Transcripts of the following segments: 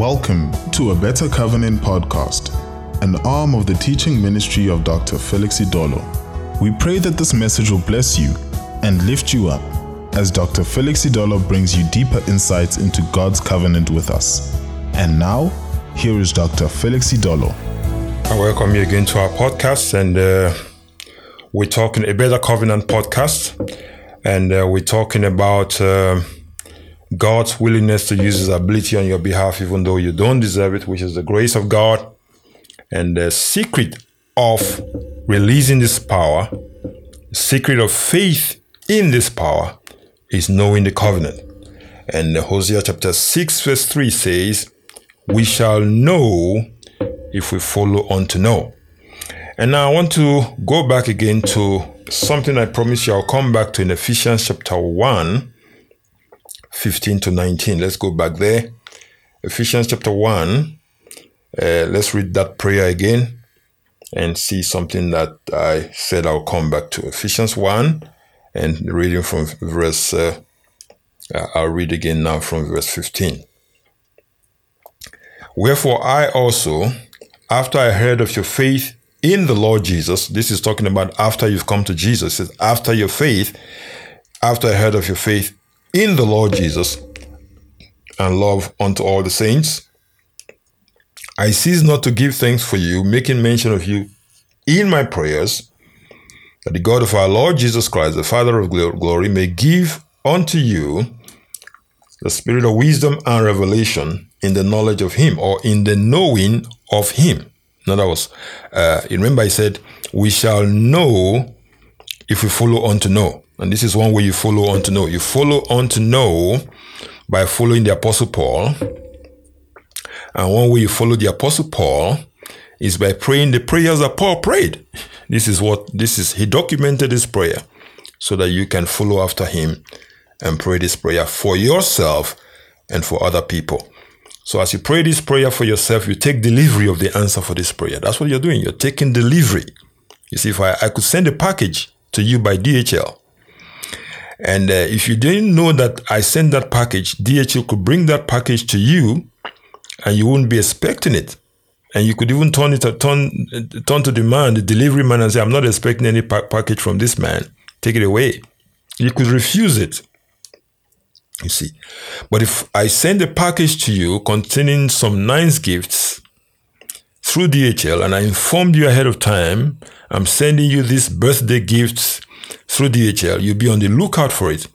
Welcome to a Better Covenant podcast, an arm of the teaching ministry of Dr. Felix Idolor. We pray that this message will bless you and lift you up as Dr. Felix Idolor brings you deeper insights into God's covenant with us. And now, here is Dr. Felix Idolor. I welcome you again to our podcast, and uh, we're talking a Better Covenant podcast, and uh, we're talking about. Uh, God's willingness to use his ability on your behalf, even though you don't deserve it, which is the grace of God. And the secret of releasing this power, the secret of faith in this power, is knowing the covenant. And Hosea chapter 6, verse 3 says, We shall know if we follow on to know. And now I want to go back again to something I promised you I'll come back to in Ephesians chapter 1 15 to 19. Let's go back there. Ephesians chapter 1. Uh, let's read that prayer again and see something that I said I'll come back to. Ephesians 1 and reading from verse, uh, I'll read again now from verse 15. Wherefore I also, after I heard of your faith in the Lord Jesus, this is talking about after you've come to Jesus, after your faith, after I heard of your faith in the Lord Jesus and love unto all the saints. I cease not to give thanks for you, making mention of you in my prayers, that the God of our Lord Jesus Christ, the Father of glory, may give unto you the spirit of wisdom and revelation in the knowledge of Him or in the knowing of Him. In other words, uh, remember I said, we shall know if we follow on to know. And this is one way you follow on to know. You follow on to know by following the Apostle Paul. And one way you follow the Apostle Paul is by praying the prayers that Paul prayed. This is what this is. He documented his prayer so that you can follow after him and pray this prayer for yourself and for other people. So as you pray this prayer for yourself, you take delivery of the answer for this prayer. That's what you're doing. You're taking delivery. You see, if I, I could send a package to you by DHL, and uh, if you didn't know that I sent that package, DHL could bring that package to you and you wouldn't be expecting it. And you could even turn it turn turn to the man, the delivery man, and say, "I'm not expecting any pa- package from this man. Take it away." You could refuse it. You see, but if I send a package to you containing some nice gifts through DHL, and I informed you ahead of time, I'm sending you these birthday gifts through DHL, you'll be on the lookout for it.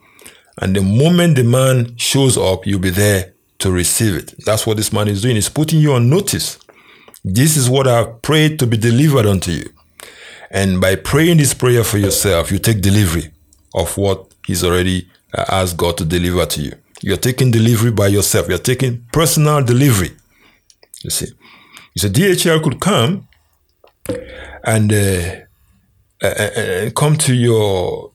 And the moment the man shows up, you'll be there to receive it. That's what this man is doing. He's putting you on notice. This is what I've prayed to be delivered unto you. And by praying this prayer for yourself, you take delivery of what he's already uh, asked God to deliver to you. You're taking delivery by yourself. You're taking personal delivery. You see. See, DHL could come and uh, uh, uh, come to your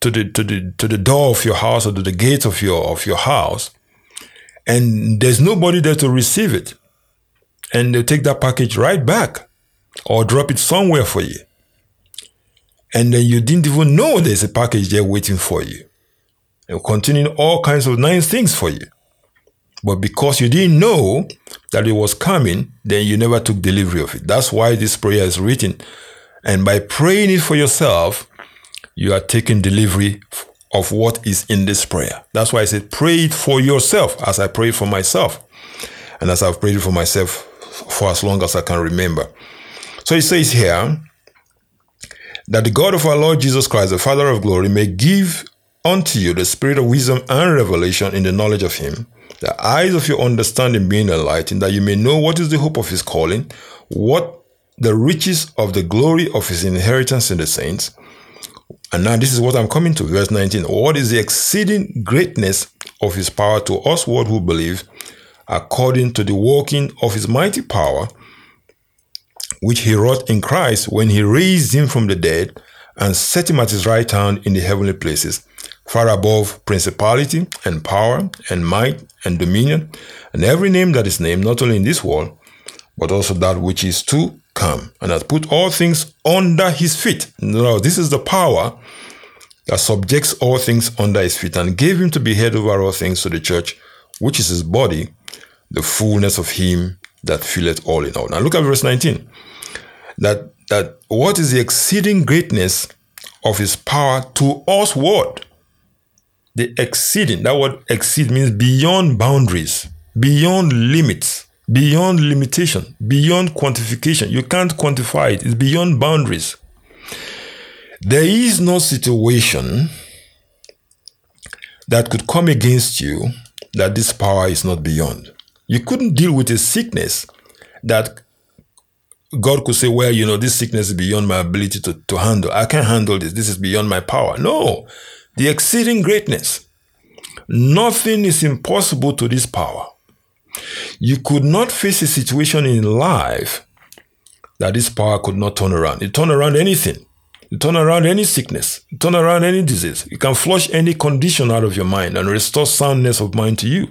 to the to the to the door of your house or to the gate of your of your house, and there's nobody there to receive it, and they take that package right back, or drop it somewhere for you, and then you didn't even know there's a package there waiting for you, and containing all kinds of nice things for you. But because you didn't know that it was coming, then you never took delivery of it. That's why this prayer is written and by praying it for yourself, you are taking delivery of what is in this prayer. That's why I said, pray it for yourself as I pray for myself. And as I've prayed for myself for as long as I can remember. So it says here that the God of our Lord Jesus Christ, the Father of glory, may give unto you the spirit of wisdom and revelation in the knowledge of him, the eyes of your understanding being enlightened, that you may know what is the hope of his calling, what the riches of the glory of his inheritance in the saints. And now this is what I'm coming to, verse 19. What is the exceeding greatness of his power to us what who believe, according to the working of his mighty power, which he wrought in Christ when he raised him from the dead and set him at his right hand in the heavenly places, far above principality and power and might and dominion, and every name that is named, not only in this world, but also that which is to come and has put all things under his feet. Now, this is the power that subjects all things under his feet and gave him to be head over all things to the church, which is his body, the fullness of him that filleth all in all. Now look at verse 19. That that what is the exceeding greatness of his power to us what? The exceeding, that word exceed means beyond boundaries, beyond limits, beyond limitation, beyond quantification. You can't quantify it, it's beyond boundaries. There is no situation that could come against you that this power is not beyond. You couldn't deal with a sickness that God could say, well, you know, this sickness is beyond my ability to, to handle. I can't handle this. This is beyond my power. No, the exceeding greatness. Nothing is impossible to this power. You could not face a situation in life that this power could not turn around. It turn around anything. It turn around any sickness. It turn around any disease. It can flush any condition out of your mind and restore soundness of mind to you.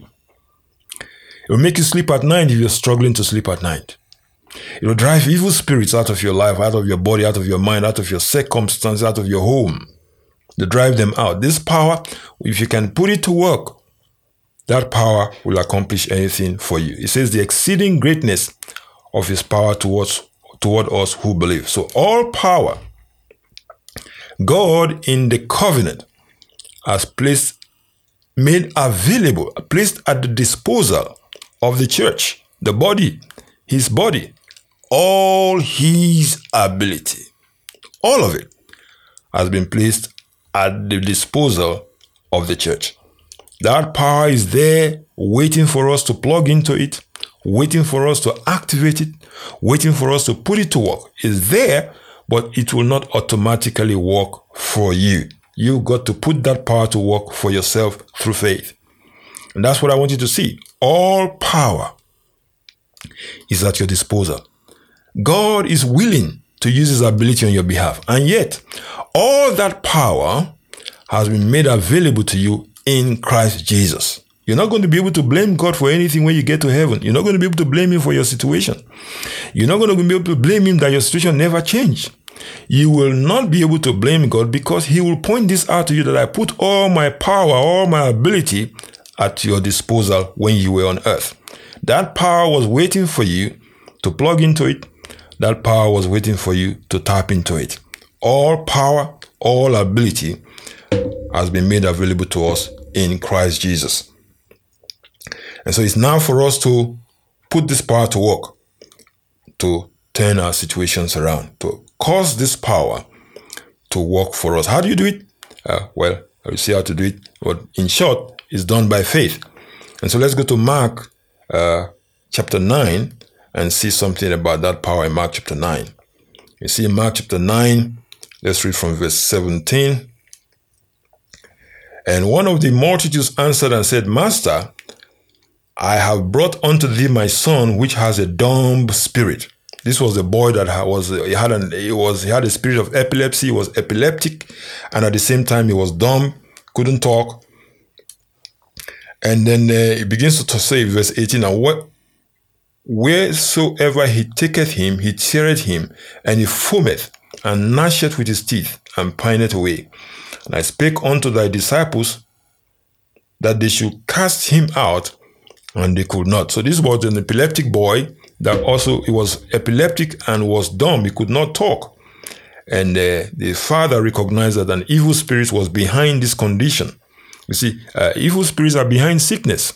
It will make you sleep at night if you're struggling to sleep at night. It will drive evil spirits out of your life, out of your body, out of your mind, out of your circumstances, out of your home. To drive them out. This power, if you can put it to work, that power will accomplish anything for you. It says the exceeding greatness of his power towards toward us who believe. So all power, God in the covenant has placed, made available, placed at the disposal of the church, the body, his body, all his ability, all of it has been placed at the disposal of the church. That power is there waiting for us to plug into it, waiting for us to activate it, waiting for us to put it to work. It's there, but it will not automatically work for you. You've got to put that power to work for yourself through faith. And that's what I want you to see. All power is at your disposal. God is willing to use his ability on your behalf. And yet, all that power has been made available to you in Christ Jesus. You're not going to be able to blame God for anything when you get to heaven. You're not going to be able to blame Him for your situation. You're not going to be able to blame Him that your situation never changed. You will not be able to blame God because He will point this out to you that I put all my power, all my ability at your disposal when you were on earth. That power was waiting for you to plug into it. That power was waiting for you to tap into it. All power, all ability has been made available to us in Christ Jesus. And so it's now for us to put this power to work, to turn our situations around, to cause this power to work for us. How do you do it? Uh, well, I will see how to do it. But in short, it's done by faith. And so let's go to Mark uh, chapter 9 and see something about that power in Mark chapter 9. You see, Mark chapter 9, let's read from verse 17. And one of the multitudes answered and said, Master, I have brought unto thee my son, which has a dumb spirit. This was a boy that was he had an he was he had a spirit of epilepsy. He was epileptic, and at the same time he was dumb, couldn't talk. And then uh, he begins to say, verse eighteen, and what wheresoever he taketh him, he teareth him, and he foameth, and gnasheth with his teeth, and pineth away. And I spake unto thy disciples that they should cast him out, and they could not. So this was an epileptic boy that also he was epileptic and was dumb. He could not talk. And uh, the father recognized that an evil spirit was behind this condition. You see, uh, evil spirits are behind sickness.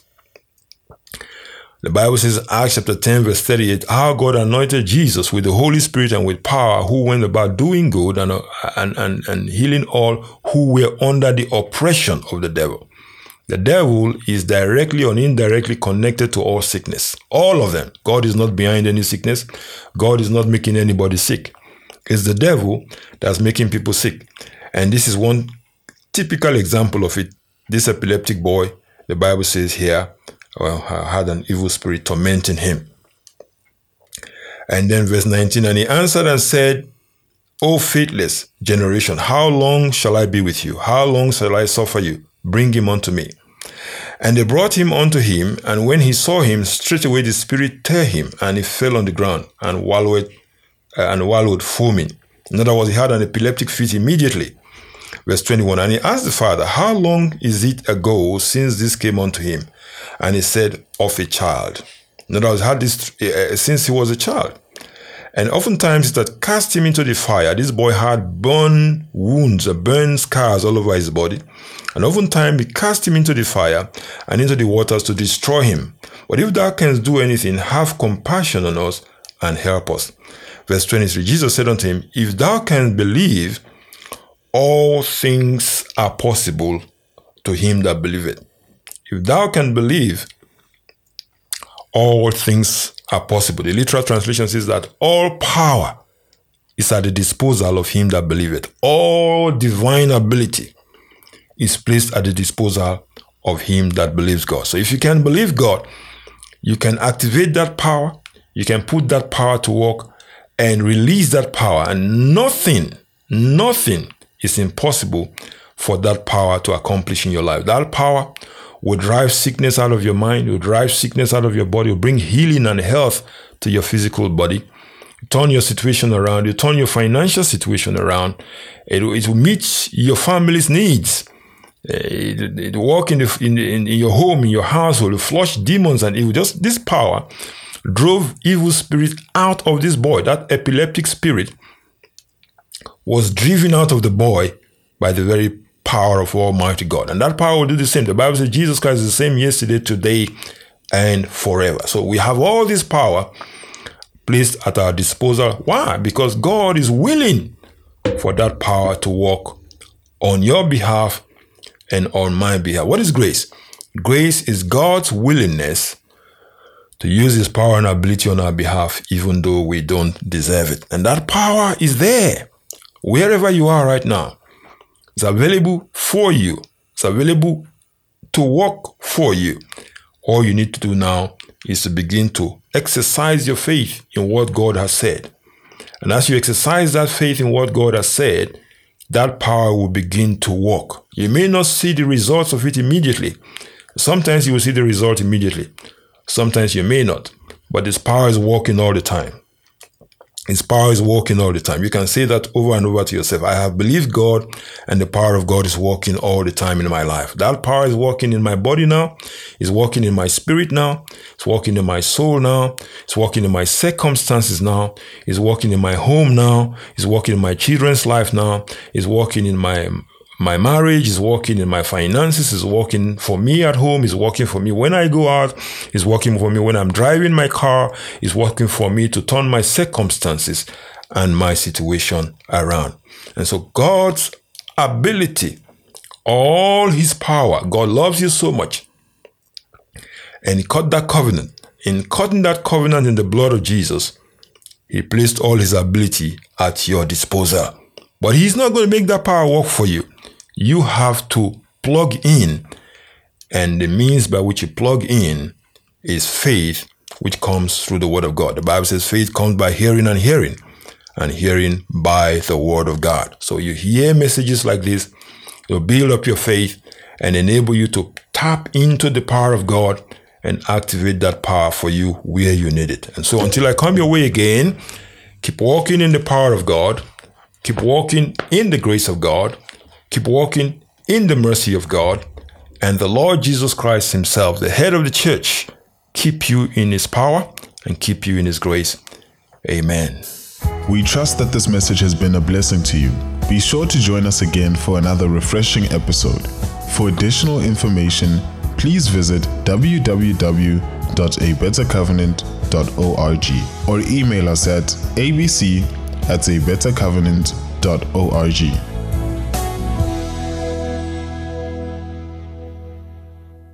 The Bible says, Acts chapter 10, verse 38, how God anointed Jesus with the Holy Spirit and with power, who went about doing good and, and, and, and healing all who were under the oppression of the devil. The devil is directly or indirectly connected to all sickness. All of them. God is not behind any sickness. God is not making anybody sick. It's the devil that's making people sick. And this is one typical example of it. This epileptic boy, the Bible says here, well, had an evil spirit tormenting him. And then verse 19, and he answered and said, O faithless generation, how long shall I be with you? How long shall I suffer you? Bring him unto me. And they brought him unto him, and when he saw him, straightway the spirit tear him, and he fell on the ground and wallowed, uh, and wallowed foaming. In other words, he had an epileptic fit immediately. Verse 21, and he asked the father, How long is it ago since this came unto him? And he said, of a child. In other words, had this uh, since he was a child. And oftentimes that cast him into the fire. This boy had burn wounds, burn scars all over his body. And oftentimes he cast him into the fire and into the waters to destroy him. But if thou canst do anything, have compassion on us and help us. Verse 23 Jesus said unto him, If thou canst believe, all things are possible to him that believeth. If thou can believe, all things are possible. The literal translation says that all power is at the disposal of him that believeth. All divine ability is placed at the disposal of him that believes God. So if you can believe God, you can activate that power, you can put that power to work and release that power, and nothing, nothing is impossible for that power to accomplish in your life. That power will drive sickness out of your mind, will drive sickness out of your body, will bring healing and health to your physical body. Turn your situation around, you turn your financial situation around. It, it will meet your family's needs. It, it will work in, the, in, in, in your home, in your household, flush demons and evil. Just this power drove evil spirit out of this boy. That epileptic spirit was driven out of the boy by the very power of Almighty God. And that power will do the same. The Bible says Jesus Christ is the same yesterday, today, and forever. So we have all this power placed at our disposal. Why? Because God is willing for that power to work on your behalf and on my behalf. What is grace? Grace is God's willingness to use his power and ability on our behalf, even though we don't deserve it. And that power is there wherever you are right now. It's available for you. It's available to work for you. All you need to do now is to begin to exercise your faith in what God has said. And as you exercise that faith in what God has said, that power will begin to work. You may not see the results of it immediately. Sometimes you will see the result immediately. Sometimes you may not. But this power is working all the time. His power is working all the time. You can say that over and over to yourself. I have believed God and the power of God is working all the time in my life. That power is working in my body now. It's working in my spirit now. It's working in my soul now. It's working in my circumstances now. It's working in my home now. It's working in my children's life now. It's working in my my marriage is working in my finances is working for me at home is working for me when i go out is working for me when i'm driving my car is working for me to turn my circumstances and my situation around. And so god's ability all his power god loves you so much and he cut that covenant. In cutting that covenant in the blood of jesus he placed all his ability at your disposal. But he's not going to make that power work for you you have to plug in. And the means by which you plug in is faith, which comes through the word of God. The Bible says faith comes by hearing and hearing, and hearing by the word of God. So you hear messages like this, it'll build up your faith and enable you to tap into the power of God and activate that power for you where you need it. And so until I come your way again, keep walking in the power of God, keep walking in the grace of God, Keep walking in the mercy of God, and the Lord Jesus Christ Himself, the head of the church, keep you in His power and keep you in His grace. Amen. We trust that this message has been a blessing to you. Be sure to join us again for another refreshing episode. For additional information, please visit www.abettercovenant.org or email us at abc at abettercovenant.org.